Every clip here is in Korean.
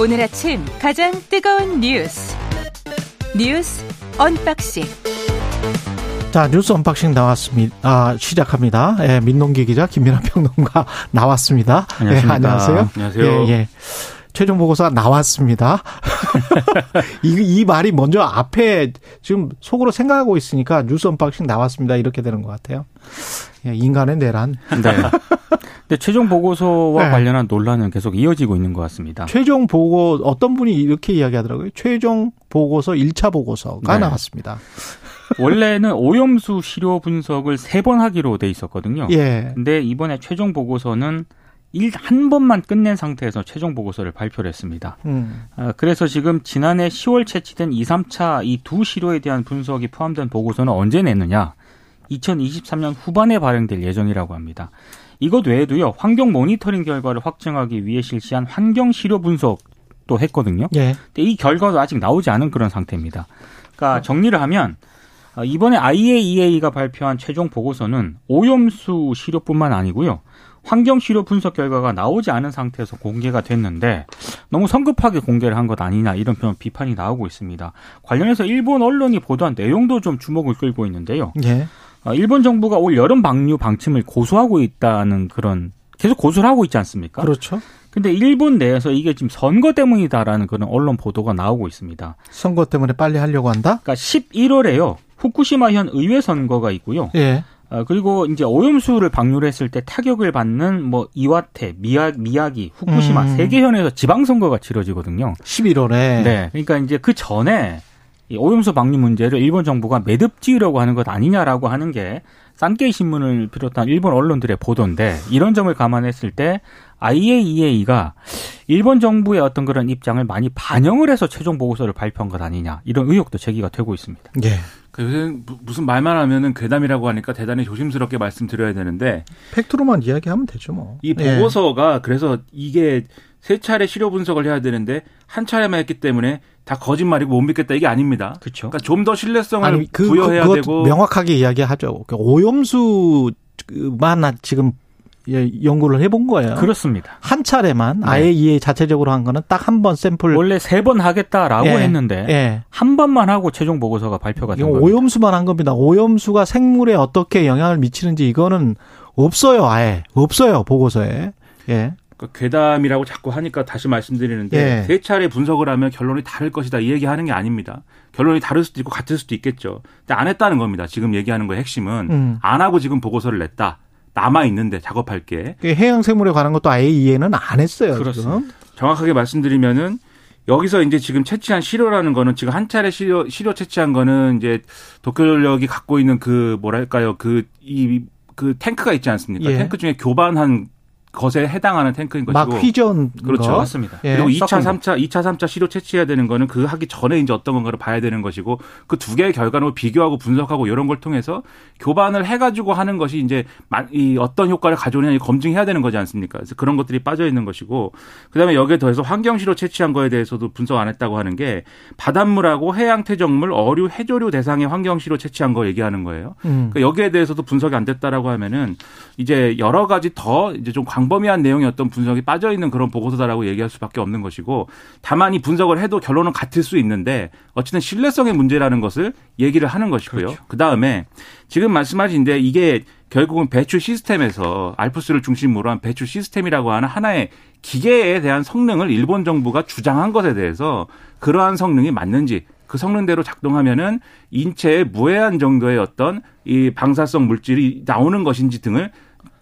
오늘 아침 가장 뜨거운 뉴스 뉴스 언박싱 자 뉴스 언박싱 나왔습니다. 아, 시작합니다. 예, 민동기 기자 김민하 평론가 나왔습니다. 안녕하십니까. 예, 안녕하세요. 안녕하세요. 예, 예. 최종 보고서가 나왔습니다. 이, 이 말이 먼저 앞에 지금 속으로 생각하고 있으니까 뉴스 언박싱 나왔습니다. 이렇게 되는 것 같아요. 예, 인간의 내란. 네. 근데 최종 보고서와 네. 관련한 논란은 계속 이어지고 있는 것 같습니다. 최종 보고 어떤 분이 이렇게 이야기하더라고요. 최종 보고서 1차 보고서가 네. 나왔습니다. 원래는 오염수 시료 분석을 세 번 하기로 돼 있었거든요. 예. 근데 이번에 최종 보고서는 일, 한 번만 끝낸 상태에서 최종 보고서를 발표를 했습니다. 음. 아, 그래서 지금 지난해 10월 채취된 2, 3차 이 두 시료에 대한 분석이 포함된 보고서는 언제 내느냐? 2023년 후반에 발행될 예정이라고 합니다. 이것 외에도요, 환경 모니터링 결과를 확정하기 위해 실시한 환경 시료 분석도 했거든요. 예. 근데 이 결과도 아직 나오지 않은 그런 상태입니다. 그러니까 정리를 하면 어, 이번에 IAEA가 발표한 최종 보고서는 오염수 시료뿐만 아니고요. 환경 시료 분석 결과가 나오지 않은 상태에서 공개가 됐는데 너무 성급하게 공개를 한 것 아니냐 이런 편 비판이 나오고 있습니다. 관련해서 일본 언론이 보도한 내용도 좀 주목을 끌고 있는데요. 예. 어, 일본 정부가 올 여름 방류 방침을 고수하고 있다는 그런 계속 고수를 하고 있지 않습니까? 그렇죠. 근데 일본 내에서 이게 지금 선거 때문이다라는 그런 언론 보도가 나오고 있습니다. 선거 때문에 빨리 하려고 한다? 그러니까 11월에요. 후쿠시마현 의회 선거가 있고요. 예. 어, 그리고 이제 오염수를 방류를 했을 때 타격을 받는 뭐 이와테, 미야, 미야기, 후쿠시마 음. 세개 현에서 지방선거가 치러지거든요. 11월에. 네. 그러니까 이제 그 전에 이 오염수 방류 문제를 일본 정부가 매듭 지으려고 하는 것 아니냐라고 하는 게 싼케이 신문을 비롯한 일본 언론들의 보도인데 이런 점을 감안했을 때 IAEA가 일본 정부의 어떤 그런 입장을 많이 반영을 해서 최종 보고서를 발표한 것 아니냐 이런 의혹도 제기가 되고 있습니다. 예. 그 요새 무- 무슨 말만 하면은 괴담이라고 하니까 대단히 조심스럽게 말씀드려야 되는데 팩트로만 이야기하면 되죠, 뭐. 이 예. 보고서가 그래서 이게 세 차례 시료 분석을 해야 되는데 한 차례만 했기 때문에 다 거짓말이고 못 믿겠다 이게 아닙니다. 그렇죠. 그러니까 좀 더 신뢰성을 아니, 그, 부여해야 그것 되고 명확하게 이야기하죠. 그 오염수만 지금 예, 연구를 해본 거예요. 그렇습니다. 한 차례만 네. 아예 이해 자체적으로 한 거는 딱 한 번 샘플. 원래 세 번 하겠다라고 예, 했는데 예. 한 번만 하고 최종 보고서가 발표가 된 겁니다. 오염수만 한 겁니다. 오염수가 생물에 어떻게 영향을 미치는지 이거는 없어요, 아예. 없어요, 보고서에. 예. 그 괴담이라고 자꾸 하니까 다시 말씀드리는데 예. 세 차례 분석을 하면 결론이 다를 것이다 이 얘기하는 게 아닙니다. 결론이 다를 수도 있고 같을 수도 있겠죠. 근데 안 했다는 겁니다. 지금 얘기하는 거의 핵심은 음. 안 하고 지금 보고서를 냈다. 남아 있는데 작업할 게그 해양 생물에 관한 것도 아예 이해는 안 했어요, 그렇습니다. 지금. 정확하게 말씀드리면은 여기서 이제 지금 채취한 시료라는 거는 지금 한 차례 시료 시료 채취한 거는 이제 도쿄전력이 갖고 있는 그 뭐랄까요 그 이그 탱크가 있지 않습니까? 예. 탱크 중에 교반한 것에 해당하는 탱크인 것이고 막 휘전 그렇죠. 거. 맞습니다. 예. 그리고 2차, 섞은 3차, 2차, 3차 시료 채취해야 되는 거는 그 하기 전에 이제 어떤 건가를 봐야 되는 것이고 그 두 개의 결과를 비교하고 분석하고 이런 걸 통해서 교반을 해가지고 하는 것이 이제 마- 이 어떤 효과를 가져오느냐 검증해야 되는 거지 않습니까? 그래서 그런 것들이 빠져 있는 것이고 그다음에 여기에 더해서 환경 시료 채취한 거에 대해서도 분석 안 했다고 하는 게 바닷물하고 해양 퇴적물, 어류, 해조류 대상의 환경 시료 채취한 거 얘기하는 거예요. 음. 그러니까 여기에 대해서도 분석이 안 됐다라고 하면은 이제 여러 가지 더 이제 좀 광 범위한 내용의 어떤 분석이 빠져 있는 그런 보고서다라고 얘기할 수밖에 없는 것이고 다만 이 분석을 해도 결론은 같을 수 있는데 어쨌든 신뢰성의 문제라는 것을 얘기를 하는 것이고요. 그 다음에 지금 말씀하신 데 이게 결국은 배출 시스템에서 알프스를 중심으로 한 배출 시스템이라고 하는 하나의 기계에 대한 성능을 일본 정부가 주장한 것에 대해서 그러한 성능이 맞는지 그 성능대로 작동하면은 인체에 무해한 정도의 어떤 이 방사성 물질이 나오는 것인지 등을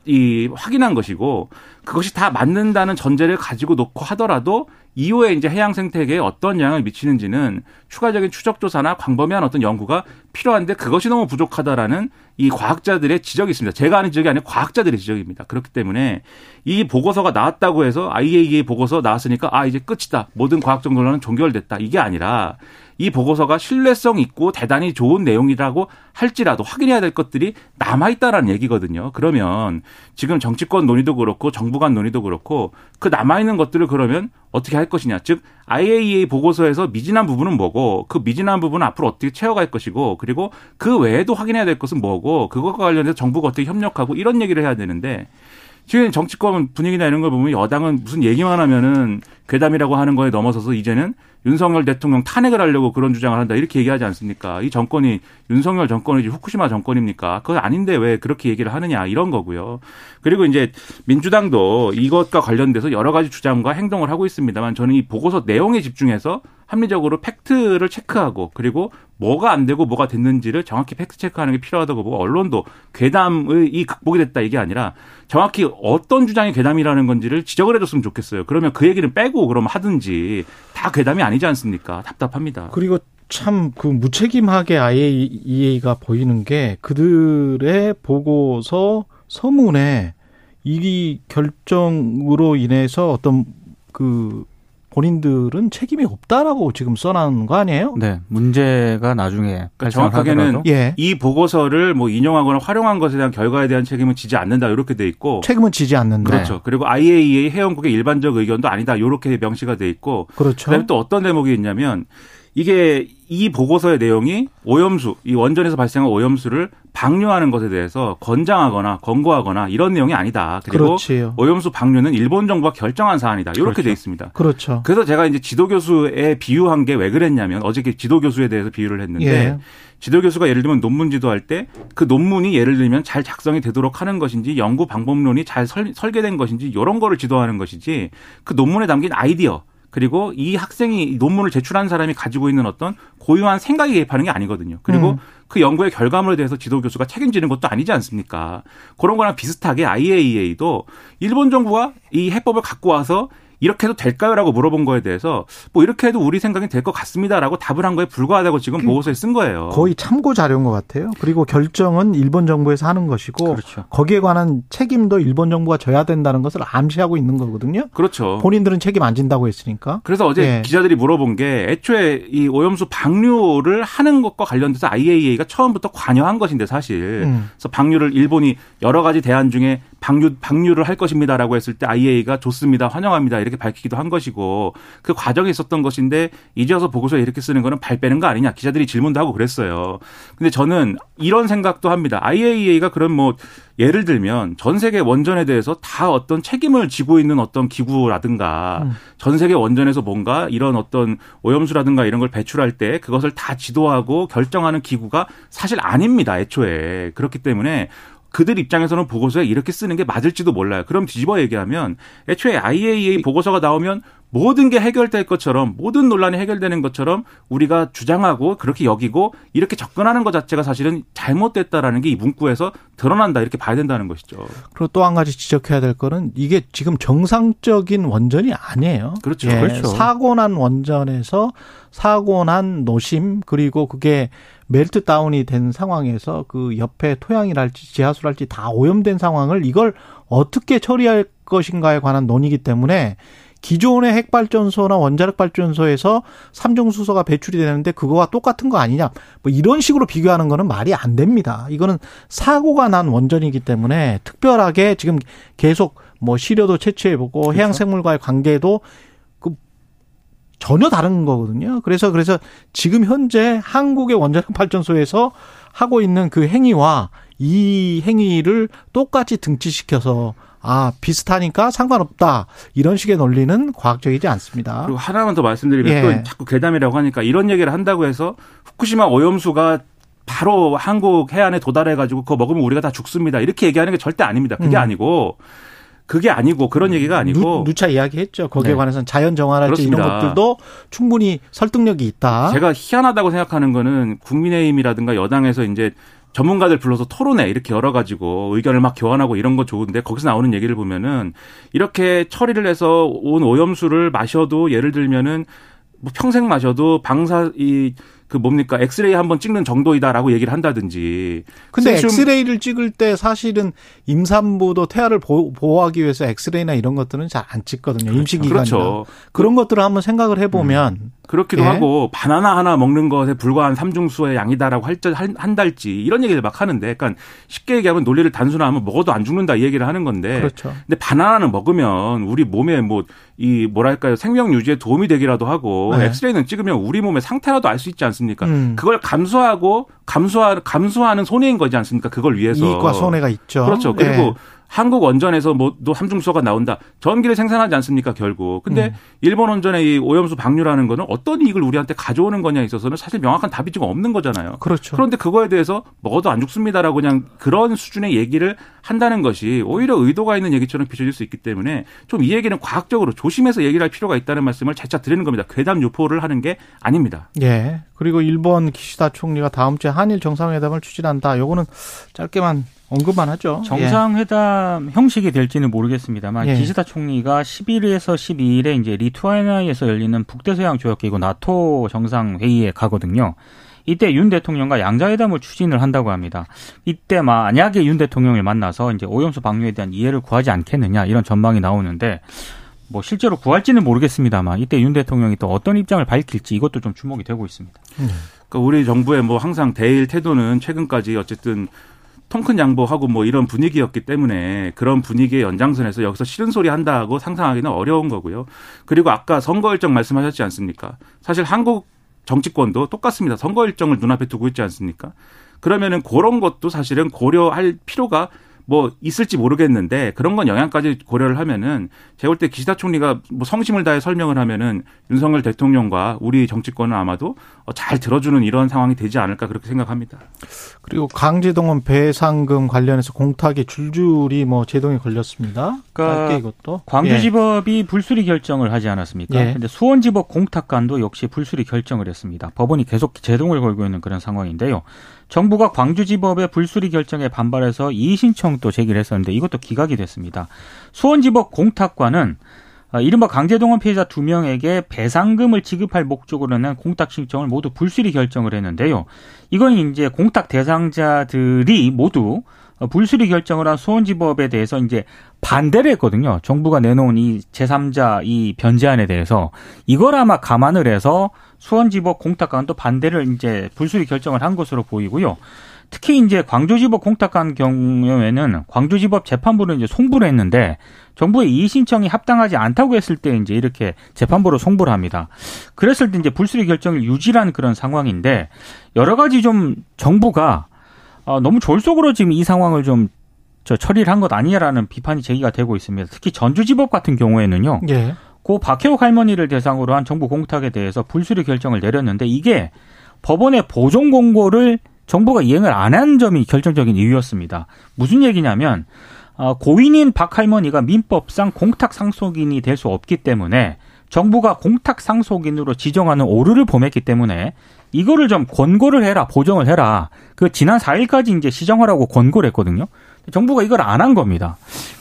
이 확인한 것이고 그것이 다 맞는다는 전제를 가지고 놓고 하더라도 이후에 이제 해양 생태계에 어떤 영향을 미치는지는 추가적인 추적 조사나 광범위한 어떤 연구가 필요한데 그것이 너무 부족하다라는 이 과학자들의 지적이 있습니다. 제가 하는 지적이 아니라 과학자들의 지적입니다. 그렇기 때문에 이 보고서가 나왔다고 해서 IAEA 보고서 나왔으니까 아 이제 끝이다. 모든 과학적 논란은 종결됐다. 이게 아니라 이 보고서가 신뢰성 있고 대단히 좋은 내용이라고 할지라도 확인해야 될 것들이 남아 있다라는 얘기거든요. 그러면 지금 정치권 논의도 그렇고 정부 간 논의도 그렇고 그 남아 있는 것들을 그러면 어떻게 할 것이냐. 즉 IAEA 보고서에서 미진한 부분은 뭐고 그 미진한 부분은 앞으로 어떻게 채워갈 것이고 그리고 그 외에도 확인해야 될 것은 뭐고 그것과 관련해서 정부가 어떻게 협력하고 이런 얘기를 해야 되는데 지금 정치권 분위기나 이런 걸 보면 여당은 무슨 얘기만 하면은 괴담이라고 하는 거에 넘어서서 이제는 윤석열 대통령 탄핵을 하려고 그런 주장을 한다 이렇게 얘기하지 않습니까? 이 정권이 윤석열 정권이지 후쿠시마 정권입니까? 그건 아닌데 왜 그렇게 얘기를 하느냐 이런 거고요. 그리고 이제 민주당도 이것과 관련돼서 여러 가지 주장과 행동을 하고 있습니다만 저는 이 보고서 내용에 집중해서 합리적으로 팩트를 체크하고 그리고 뭐가 안 되고 뭐가 됐는지를 정확히 팩트 체크하는 게 필요하다고 보고 언론도 괴담의 이 극복이 됐다 이게 아니라 정확히 어떤 주장이 괴담이라는 건지를 지적을 해줬으면 좋겠어요. 그러면 그 얘기를 빼고 그럼 하든지 다 괴담이 아니지 않습니까? 답답합니다. 그리고 참 그 무책임하게 IAEA가 보이는 게 그들의 보고서 서문에 이 결정으로 인해서 어떤 그 본인들은 책임이 없다라고 지금 써놓은 거 아니에요? 네, 문제가 나중에 그러니까 정확하게는 예. 이 보고서를 뭐 인용하거나 활용한 것에 대한 결과에 대한 책임은 지지 않는다 이렇게 돼 있고 책임은 지지 않는다. 그렇죠. 그리고 IAEA 회원국의 일반적 의견도 아니다 이렇게 명시가 돼 있고 그렇죠. 그다음에 또 어떤 대목이 있냐면 이게 이 보고서의 내용이 오염수, 이 원전에서 발생한 오염수를 방류하는 것에 대해서 권장하거나 권고하거나 이런 내용이 아니다. 그리고 그렇지요. 오염수 방류는 일본 정부가 결정한 사안이다. 이렇게 그렇죠. 돼 있습니다. 그렇죠. 그래서 제가 이제 지도 교수에 비유한 게 왜 그랬냐면 어저께 지도 교수에 대해서 비유를 했는데 예. 지도 교수가 예를 들면 논문 지도할 때 그 논문이 예를 들면 잘 작성이 되도록 하는 것인지 연구 방법론이 잘 설, 설계된 것인지 이런 거를 지도하는 것이지 그 논문에 담긴 아이디어 그리고 이 학생이 논문을 제출한 사람이 가지고 있는 어떤 고유한 생각에 개입하는 게 아니거든요. 그리고 음. 그 연구의 결과물에 대해서 지도 교수가 책임지는 것도 아니지 않습니까? 그런 거랑 비슷하게 IAEA도 일본 정부가 이 해법을 갖고 와서 이렇게 해도 될까요라고 물어본 거에 대해서 뭐 이렇게 해도 우리 생각이 될 것 같습니다라고 답을 한 거에 불과하다고 지금 보고서에 쓴 거예요. 거의 참고 자료인 것 같아요. 그리고 결정은 일본 정부에서 하는 것이고 그렇죠. 거기에 관한 책임도 일본 정부가 져야 된다는 것을 암시하고 있는 거거든요. 그렇죠. 본인들은 책임 안 진다고 했으니까. 그래서 어제 예. 기자들이 물어본 게 애초에 이 오염수 방류를 하는 것과 관련돼서 IAEA가 처음부터 관여한 것인데 사실 음. 그래서 방류를 일본이 여러 가지 대안 중에 방류 방류를 할 것입니다라고 했을 때 IAEA가 좋습니다 환영합니다 이렇게 밝히기도 한 것이고 그 과정에 있었던 것인데 이제 와서 보고서에 이렇게 쓰는 거는 발 빼는 거 아니냐 기자들이 질문도 하고 그랬어요. 근데 저는 이런 생각도 합니다. IAEA가 그런 뭐 예를 들면 전 세계 원전에 대해서 다 어떤 책임을 지고 있는 어떤 기구라든가 음. 전 세계 원전에서 뭔가 이런 어떤 오염수라든가 이런 걸 배출할 때 그것을 다 지도하고 결정하는 기구가 사실 아닙니다. 애초에. 그렇기 때문에 그들 입장에서는 보고서에 이렇게 쓰는 게 맞을지도 몰라요. 그럼 뒤집어 얘기하면 애초에 IAEA 보고서가 나오면 모든 게 해결될 것처럼 모든 논란이 해결되는 것처럼 우리가 주장하고 그렇게 여기고 이렇게 접근하는 것 자체가 사실은 잘못됐다라는 게 이 문구에서 드러난다 이렇게 봐야 된다는 것이죠. 그리고 또 한 가지 지적해야 될 거는 이게 지금 정상적인 원전이 아니에요. 그렇죠. 예, 그렇죠. 사고 난 원전에서 사고 난 노심 그리고 그게 멜트 다운이 된 상황에서 그 옆에 토양이랄지 지하수랄지 다 오염된 상황을 이걸 어떻게 처리할 것인가에 관한 논의이기 때문에 기존의 핵발전소나 원자력 발전소에서 삼중 수소가 배출이 되는데 그거와 똑같은 거 아니냐. 뭐 이런 식으로 비교하는 거는 말이 안 됩니다. 이거는 사고가 난 원전이기 때문에 특별하게 지금 계속 뭐 시료도 채취해 보고 해양 생물과의 관계도 그 전혀 다른 거거든요. 그래서 그래서 지금 현재 한국의 원자력 발전소에서 하고 있는 그 행위와 이 행위를 똑같이 등치시켜서 아 비슷하니까 상관없다 이런 식의 논리는 과학적이지 않습니다. 그리고 하나만 더 말씀드리면 예. 또 자꾸 괴담이라고 하니까 이런 얘기를 한다고 해서 후쿠시마 오염수가 바로 한국 해안에 도달해가지고 그거 먹으면 우리가 다 죽습니다. 이렇게 얘기하는 게 절대 아닙니다. 그게 음. 아니고 그게 아니고 그런 얘기가 아니고 누, 차 이야기했죠. 거기에 네. 관해서는 자연 정화랄지 이런. 것들도 충분히 설득력이 있다. 제가 희한하다고 생각하는 거는 국민의힘이라든가 여당에서 이제 전문가들 불러서 토론회 이렇게 열어가지고 의견을 막 교환하고 이런 거 좋은데 거기서 나오는 얘기를 보면은 이렇게 처리를 해서 온 오염수를 마셔도 예를 들면은 뭐 평생 마셔도 방사 이 그 뭡니까 엑스레이 한번 찍는 정도이다라고 얘기를 한다든지 근데 엑스레이를 찍을 때 사실은 임산부도 태아를 보, 보호하기 위해서 엑스레이나 이런 것들은 잘 안 찍거든요. 임시기간이나. 그렇죠. 그런 것들을 한번 생각을 해보면 그렇기도 예. 하고 바나나 하나 먹는 것에 불과한 삼중수의 양이다라고 할, 적- 한, 한 달치 이런 얘기를 막 하는데 약간 쉽게 얘기하면 논리를 단순화하면 먹어도 안 죽는다 이 얘기를 하는 건데 그렇죠. 근데 바나나는 먹으면 우리 몸에 뭐 이 뭐랄까요 생명 유지에 도움이 되기라도 하고 네. 엑스레이는 찍으면 우리 몸의 상태라도 알 수 있지 않습니까? 음. 그걸 감수하고 감수하 감수하는 손해인 거지 않습니까? 그걸 위해서 이익과 손해가 있죠. 그렇죠. 그리고 예. 한국 원전에서 뭐또 함중수소가 나온다. 전기를 생산하지 않습니까, 결국. 근데 음. 일본 원전의 이 오염수 방류라는 거는 어떤 이익을 우리한테 가져오는 거냐에 있어서는 사실 명확한 답이 지금 없는 거잖아요. 그렇죠. 그런데 그거에 대해서 먹어도 안 죽습니다라고 그냥 그런 수준의 얘기를 한다는 것이 오히려 의도가 있는 얘기처럼 비춰질 수 있기 때문에 좀 이 얘기는 과학적으로 조심해서 얘기를 할 필요가 있다는 말씀을 재차 드리는 겁니다. 괴담 유포를 하는 게 아닙니다. 예. 그리고 일본 기시다 총리가 다음 주에 한일 정상회담을 추진한다. 요거는 짧게만 언급만 하죠. 정상회담 예. 형식이 될지는 모르겠습니다만 예. 기시다 총리가 11일에서 12일에 이제 리투아니아에서 열리는 북대서양 조약기구 나토 정상회의에 가거든요. 이때 윤 대통령과 양자회담을 추진을 한다고 합니다. 이때 만약에 윤 대통령을 만나서 이제 오염수 방류에 대한 이해를 구하지 않겠느냐 이런 전망이 나오는데 뭐 실제로 구할지는 모르겠습니다만 이때 윤 대통령이 또 어떤 입장을 밝힐지 이것도 좀 주목이 되고 있습니다. 그러니까 우리 정부의 뭐 항상 대일 태도는 최근까지 어쨌든 통큰 양보하고 뭐 이런 분위기였기 때문에 그런 분위기의 연장선에서 여기서 싫은 소리 한다고 상상하기는 어려운 거고요. 그리고 아까 선거 일정 말씀하셨지 않습니까? 사실 한국 정치권도 똑같습니다. 선거 일정을 눈앞에 두고 있지 않습니까? 그러면은 그런 것도 사실은 고려할 필요가 뭐 있을지 모르겠는데 그런 건 영향까지 고려를 하면은 제가 볼 때 기시다 총리가 뭐 성심을 다해 설명을 하면은 윤석열 대통령과 우리 정치권은 아마도 잘 들어주는 이런 상황이 되지 않을까 그렇게 생각합니다. 그리고 강제동원 배상금 관련해서 공탁이 줄줄이 뭐 제동이 걸렸습니다. 그러니까 이것도 광주지법이 예. 불수리 결정을 하지 않았습니까? 예. 근데 수원지법 공탁관도 역시 불수리 결정을 했습니다. 법원이 계속 제동을 걸고 있는 그런 상황인데요. 정부가 광주지법의 불수리 결정에 반발해서 이의 신청도 제기를 했었는데 이것도 기각이 됐습니다. 수원지법 공탁관은 어, 이른바 강제동원 피해자 두 명에게 배상금을 지급할 목적으로 낸 공탁 신청을 모두 불수리 결정을 했는데요. 이건 이제 공탁 대상자들이 모두 불수리 결정을 한 수원지법에 대해서 이제 반대를 했거든요. 정부가 내놓은 이 제3자 이 변제안에 대해서 이걸 아마 감안을 해서 수원지법 공탁관도 반대를 이제 불수리 결정을 한 것으로 보이고요. 특히 이제 광주지법 공탁관 경우에는 광주지법 재판부는 이제 송부를 했는데 정부의 이의 신청이 합당하지 않다고 했을 때 이제 이렇게 재판부로 송부를 합니다. 그랬을 때 이제 불수리 결정을 유지한 그런 상황인데 여러 가지 좀 정부가 어, 너무 졸속으로 지금 이 상황을 좀 저 처리를 한 것 아니냐라는 비판이 제기가 되고 있습니다. 특히 전주지법 같은 경우에는요. 예. 고 박혜옥 할머니를 대상으로 한 정부 공탁에 대해서 불수리 결정을 내렸는데 이게 법원의 보존 공고를 정부가 이행을 안 한 점이 결정적인 이유였습니다. 무슨 얘기냐면 어, 고인인 박 할머니가 민법상 공탁 상속인이 될 수 없기 때문에 정부가 공탁 상속인으로 지정하는 오류를 범했기 때문에 이거를 좀 권고를 해라, 보정을 해라. 그 지난 4일까지 이제 시정하라고 권고를 했거든요. 정부가 이걸 안 한 겁니다.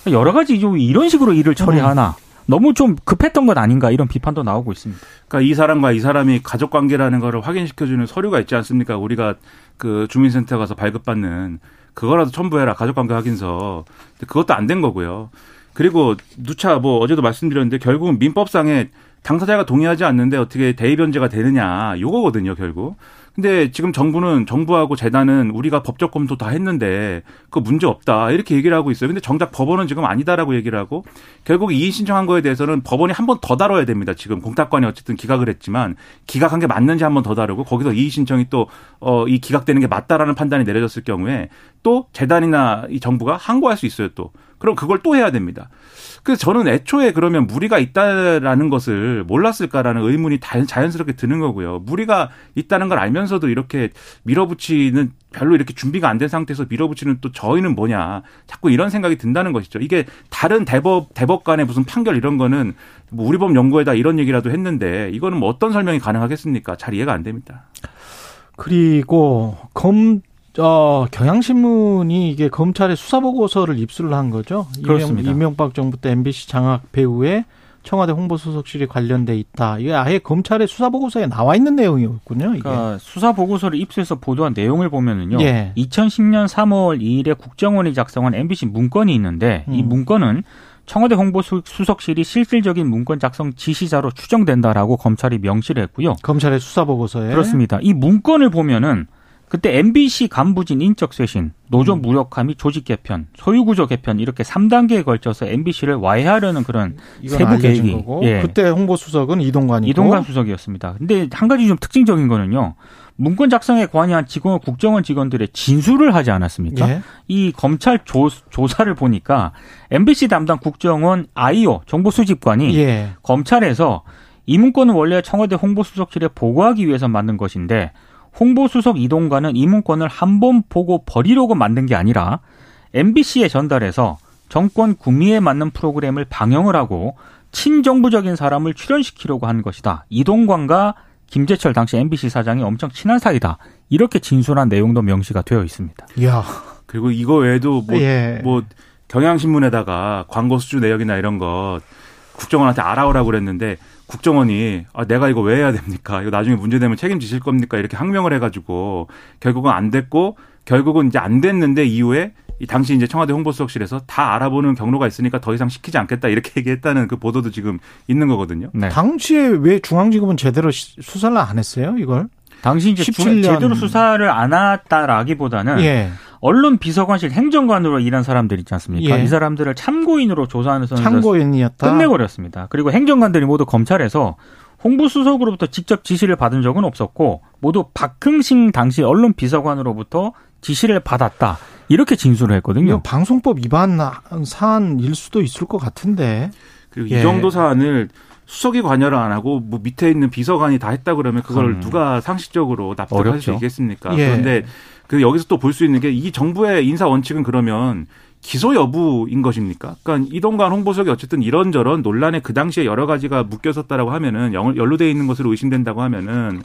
여러 가지 이런 식으로 일을 처리하나. 너무 좀 급했던 것 아닌가 이런 비판도 나오고 있습니다. 그러니까 이 사람과 이 사람이 가족 관계라는 거를 확인시켜주는 서류가 있지 않습니까? 우리가 그 주민센터 가서 발급받는 그거라도 첨부해라 가족 관계 확인서. 그것도 안 된 거고요. 그리고 누차 뭐 어제도 말씀드렸는데 결국은 민법상에 당사자가 동의하지 않는데 어떻게 대의 변제가 되느냐 요거거든요 결국. 근데 지금 정부는 정부하고 재단은 우리가 법적 검토 다 했는데 그 문제 없다 이렇게 얘기를 하고 있어요. 근데 정작 법원은 지금 아니다라고 얘기를 하고 결국 이의 신청한 거에 대해서는 법원이 한 번 더 다뤄야 됩니다. 지금 공탁관이 어쨌든 기각을 했지만 기각한 게 맞는지 한 번 더 다루고 거기서 이의 신청이 또 어 이 기각되는 게 맞다라는 판단이 내려졌을 경우에 또 재단이나 이 정부가 항고할 수 있어요 또. 그럼 그걸 또 해야 됩니다. 그래서 저는 애초에 그러면 무리가 있다라는 것을 몰랐을까라는 의문이 자연스럽게 드는 거고요. 무리가 있다는 걸 알면서도 이렇게 밀어붙이는 별로 이렇게 준비가 안 된 상태에서 밀어붙이는 또 저희는 뭐냐. 자꾸 이런 생각이 든다는 것이죠. 이게 다른 대법, 대법 간의 무슨 판결 이런 거는 뭐 우리 법 연구에다 이런 얘기라도 했는데 이거는 뭐 어떤 설명이 가능하겠습니까? 잘 이해가 안 됩니다. 그리고 검 어, 경향신문이 이게 검찰의 수사 보고서를 입수를 한 거죠. 그렇습니다. 이명, 박 정부 때 MBC 장악 배후에 청와대 홍보수석실이 관련돼 있다. 이게 아예 검찰의 수사 보고서에 나와 있는 내용이었군요. 이게. 그러니까 수사 보고서를 입수해서 보도한 내용을 보면은요. 예. 2010년 3월 2일에 국정원이 작성한 MBC 문건이 있는데 음. 이 문건은 청와대 홍보수석실이 실질적인 문건 작성 지시자로 추정된다라고 검찰이 명시를 했고요. 검찰의 수사 보고서에 그렇습니다. 이 문건을 보면은 그때 MBC 간부진 인적 쇄신, 노조 음. 무력화 및 조직 개편, 소유 구조 개편 이렇게 3단계에 걸쳐서 MBC를 와해하려는 그런 세부 계획이 거고. 예. 그때 홍보 수석은 이동관이고 이동관 수석이었습니다. 근데 한 가지 좀 특징적인 거는요. 문건 작성에 관여한 직원 국정원 직원들의 진술을 하지 않았습니까? 예. 이 검찰 조, 조사를 보니까 MBC 담당 국정원 아이오 정보수집관이 예. 검찰에서 이 문건은 원래 청와대 홍보수석실에 보고하기 위해서 만든 것인데 홍보수석 이동관은 이 문건을 한 번 보고 버리려고 만든 게 아니라 MBC에 전달해서 정권 구미에 맞는 프로그램을 방영을 하고 친정부적인 사람을 출연시키려고 한 것이다. 이동관과 김재철 당시 MBC 사장이 엄청 친한 사이다. 이렇게 진술한 내용도 명시가 되어 있습니다. 야. 그리고 이거 외에도 뭐, 예. 뭐 경향신문에다가 광고 수주 내역이나 이런 거 국정원한테 알아오라고 그랬는데 국정원이 아, 내가 이거 왜 해야 됩니까? 이거 나중에 문제되면 책임지실 겁니까? 이렇게 항명을 해가지고 결국은 안 됐고 결국은 이제 안 됐는데 이후에 이 당시 이제 청와대 홍보수석실에서 다 알아보는 경로가 있으니까 더 이상 시키지 않겠다 이렇게 얘기했다는 그 보도도 지금 있는 거거든요. 네. 당시에 왜 중앙지검은 제대로 시- 수사를 안 했어요, 이걸? 당시 이제 17 년. 제대로 수사를 안 했다라기보다는 예. 언론 비서관실 행정관으로 일한 사람들 있지 않습니까? 예. 이 사람들을 참고인으로 조사하는 선에서 참고인이었다. 끝내버렸습니다. 그리고 행정관들이 모두 검찰에서 홍보수석으로부터 직접 지시를 받은 적은 없었고 모두 박흥신 당시 언론 비서관으로부터 지시를 받았다. 이렇게 진술을 했거든요. 방송법 위반 사안일 수도 있을 것 같은데. 그리고 예. 이 정도 사안을 수석이 관여를 안 하고 뭐 밑에 있는 비서관이 다 했다 그러면 그걸 음. 누가 상식적으로 납득할 어렵죠. 수 있겠습니까? 예. 그런데 그 여기서 또 볼 수 있는 게 이 정부의 인사 원칙은 그러면 기소 여부인 것입니까? 그러니까 이동관 홍보석이 어쨌든 이런저런 논란에 그 당시에 여러 가지가 묶였었다라고 하면은 영- 연루돼 있는 것으로 의심된다고 하면은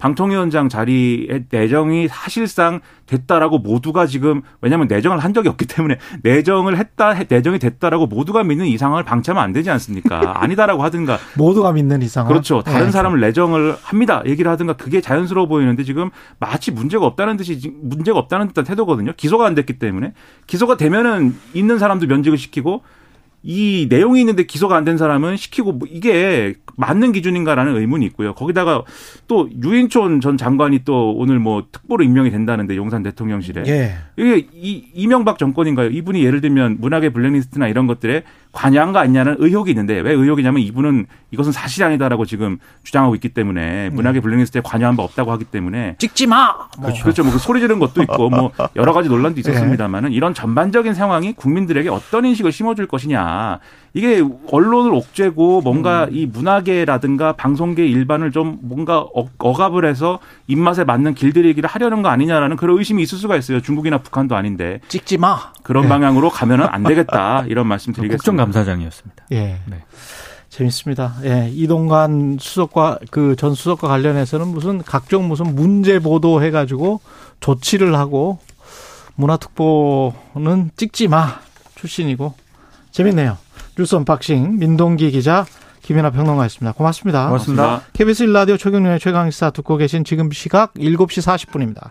방통위원장 자리에 내정이 사실상 됐다라고 모두가 지금 왜냐하면 내정을 한 적이 없기 때문에 내정을 했다 내정이 됐다라고 모두가 믿는 이 상황을 방치하면 안 되지 않습니까? 아니다라고 하든가 모두가 믿는 이상. 그렇죠. 다른 예. 사람을 내정을 합니다. 얘기를 하든가 그게 자연스러워 보이는데 지금 마치 문제가 없다는 듯이 문제가 없다는 듯한 태도거든요. 기소가 안 됐기 때문에 기소가 되면은 있는 사람도 면직을 시키고 이 내용이 있는데 기소가 안 된 사람은 시키고 뭐 이게 맞는 기준인가라는 의문이 있고요. 거기다가 또 유인촌 전 장관이 또 오늘 뭐 특보로 임명이 된다는데 용산 대통령실에 예. 이게 이, 이명박 정권인가요? 이분이 예를 들면 문학의 블랙리스트나 이런 것들에 관여한 거 아니냐는 의혹이 있는데 왜 의혹이냐면 이분은 이것은 사실이 아니다라고 지금 주장하고 있기 때문에 문학의 블랙리스트에 관여한 바 없다고 하기 때문에 찍지 마. 뭐. 그렇죠. 뭐그 소리 지르는 것도 있고 뭐 여러 가지 논란도 있었습니다만은 이런 전반적인 상황이 국민들에게 어떤 인식을 심어줄 것이냐. 이게 언론을 옥죄고 뭔가 이 문화계라든가 방송계 일반을 좀 뭔가 어- 억압을 해서 입맛에 맞는 길들이기를 하려는 거 아니냐라는 그런 의심이 있을 수가 있어요. 중국이나 북한도 아닌데 찍지 마. 그런 예. 방향으로 가면은 안 되겠다 이런 말씀 드리겠습니다. 국정감사장이었습니다. 예. 네. 재밌습니다. 예. 이동관 수석과 그 전 수석과 관련해서는 무슨 각종 무슨 문제 보도 해가지고 조치를 하고 문화특보는 찍지 마 출신이고 재밌네요. 뉴스 언박싱 민동기 기자 김민하 평론가였습니다. 고맙습니다. 고맙습니다. KBS 1라디오 최경영의 최강시사 듣고 계신 지금 시각 7시 40분입니다.